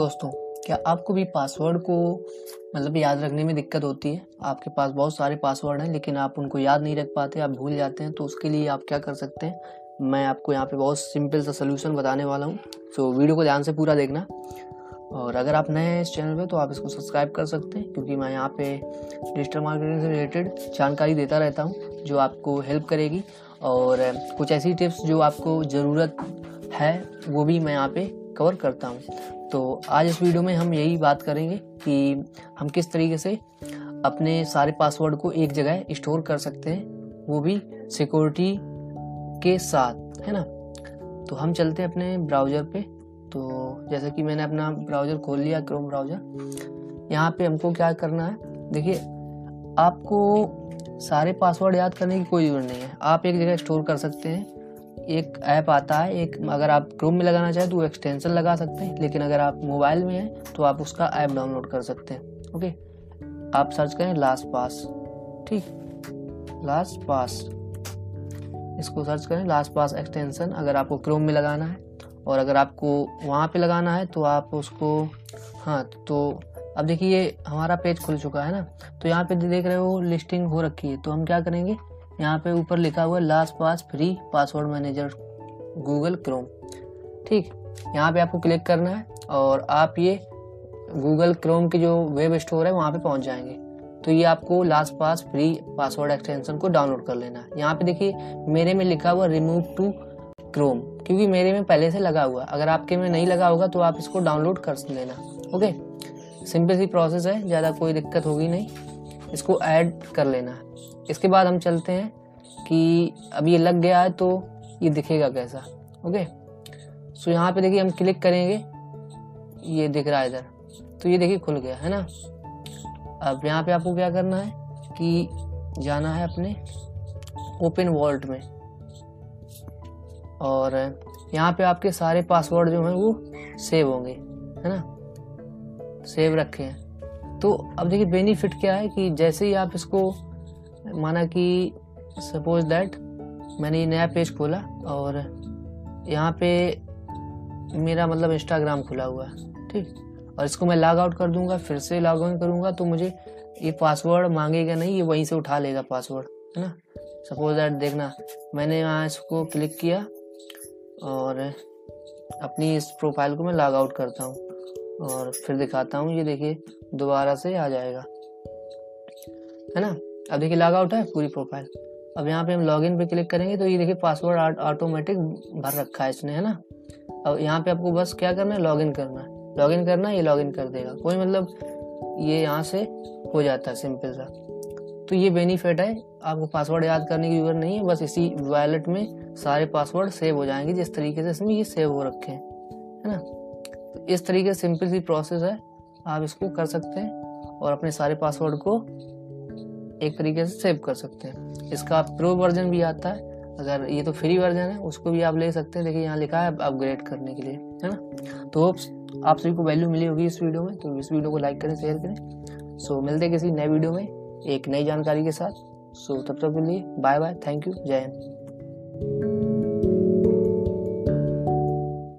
दोस्तों, क्या आपको भी पासवर्ड को मतलब याद रखने में दिक्कत होती है? आपके पास बहुत सारे पासवर्ड हैं, लेकिन आप उनको याद नहीं रख पाते, आप भूल जाते हैं तो उसके लिए आप क्या कर सकते हैं? मैं आपको यहाँ पे बहुत सिंपल सा सोल्यूशन बताने वाला हूँ। तो वीडियो को ध्यान से पूरा देखना। और अगर आप नए हैं इस चैनल पे तो आप इसको सब्सक्राइब कर सकते हैं, क्योंकि मैं यहाँ पे डिजिटल मार्केटिंग से रिलेटेड जानकारी देता रहता हूँ, जो आपको हेल्प करेगी। और कुछ ऐसी टिप्स जो आपको ज़रूरत है, वो भी मैं यहाँ पे कवर करता हूँ। तो आज इस वीडियो में हम यही बात करेंगे कि हम किस तरीके से अपने सारे पासवर्ड को एक जगह स्टोर कर सकते हैं, वो भी सिक्योरिटी के साथ, है ना? तो हम चलते हैं अपने ब्राउज़र पे। तो जैसे कि मैंने अपना ब्राउज़र खोल लिया क्रोम ब्राउज़र यहाँ पे हमको क्या करना है, देखिए, आपको सारे पासवर्ड याद करने की कोई ज़रूरत नहीं है। आप एक जगह स्टोर कर सकते हैं। एक ऐप आता है, एक अगर आप क्रोम में लगाना चाहें तो वो एक्सटेंशन लगा सकते हैं, लेकिन अगर आप मोबाइल में हैं तो आप उसका ऐप डाउनलोड कर सकते हैं ओके आप सर्च करें लास्ट पास ठीक? लास्ट पास इसको सर्च करें लास्ट पास एक्सटेंशन अगर आपको क्रोम में लगाना है, और अगर आपको वहाँ पे लगाना है तो आप उसको हाँ तो अब देखिए, ये हमारा पेज खुल चुका है ना? तो यहाँ पे देख रहे हो लिस्टिंग हो रखी है तो हम क्या करेंगे? यहाँ पे ऊपर लिखा हुआ है LastPass free password manager Google Chrome ठीक, यहाँ पे आपको क्लिक करना है और आप ये गूगल क्रोम के जो वेब स्टोर है, वहाँ पे पहुँच जाएँगे। तो ये आपको LastPass free password extension को डाउनलोड कर लेना है। यहाँ पे देखिए, मेरे में लिखा हुआ रिमूव टू क्रोम क्योंकि मेरे में पहले से लगा हुआ। अगर आपके में नहीं लगा होगा तो आप इसको डाउनलोड कर लेना, ओके? सिंपल सी प्रोसेस है, ज़्यादा कोई दिक्कत होगी नहीं। इसको ऐड कर लेना है। इसके बाद हम चलते हैं कि अब ये लग गया है तो ये दिखेगा कैसा, ओके? सो यहाँ पे देखिए हम क्लिक करेंगे, ये दिख रहा है इधर। तो ये देखिए खुल गया, है ना? अब यहाँ पे आपको क्या करना है कि जाना है अपने ओपन वॉल्ट में। और यहाँ पे आपके सारे पासवर्ड जो हैं वो सेव होंगे, है ना? सेव रखे हैं। तो अब देखिए बेनिफिट क्या है कि जैसे ही आप इसको माना कि सपोज़ दैट मैंने ये नया पेज खोला और यहाँ पे मेरा मतलब इंस्टाग्राम खुला हुआ है, ठीक? और इसको मैं लॉग आउट कर दूँगा, फिर से लॉग इन करूँगा तो मुझे ये पासवर्ड मांगेगा नहीं, ये वहीं से उठा लेगा पासवर्ड है ना? सपोज़ दैट देखना, मैंने यहाँ इसको क्लिक किया और अपनी इस प्रोफ़ाइल को मैं लॉग आउट करता हूँ और फिर दिखाता हूँ, ये देखिए, दोबारा से आ जाएगा, है ना? अब देखिए, लॉग आउट है, पूरी प्रोफ़ाइल अब यहाँ पे हम लॉगिन पे क्लिक करेंगे तो ये देखिए पासवर्ड ऑटोमेटिक भर रखा है इसने, है ना? अब यहाँ पे आपको बस क्या करना है? लॉगिन करना है। लॉगिन करना है, ये लॉगिन कर देगा। कोई मतलब ये यहाँ से हो जाता है सिंपल सा। तो ये बेनिफिट है। आपको पासवर्ड याद करने की ज़रूरत नहीं है, बस इसी वॉलेट में सारे पासवर्ड सेव हो जाएँगे, जिस तरीके से इसमें ये सेव हो रखे हैं, है ना? तो इस तरीके से सिंपल सी प्रोसेस है। आप इसको कर सकते हैं और अपने सारे पासवर्ड को एक तरीके से सेव कर सकते हैं। इसका प्रो वर्जन भी आता है। अगर ये तो फ्री वर्जन है, उसको भी आप ले सकते हैं। देखिए, यहाँ लिखा है अपग्रेड करने के लिए, है ना? तो होप्स आप सभी को वैल्यू मिली होगी इस वीडियो में। तो इस वीडियो को लाइक करें शेयर करें। सो मिलते हैं किसी नए वीडियो में एक नई जानकारी के साथ। सो तब तक के लिए बाय बाय थैंक यू जय हिंद।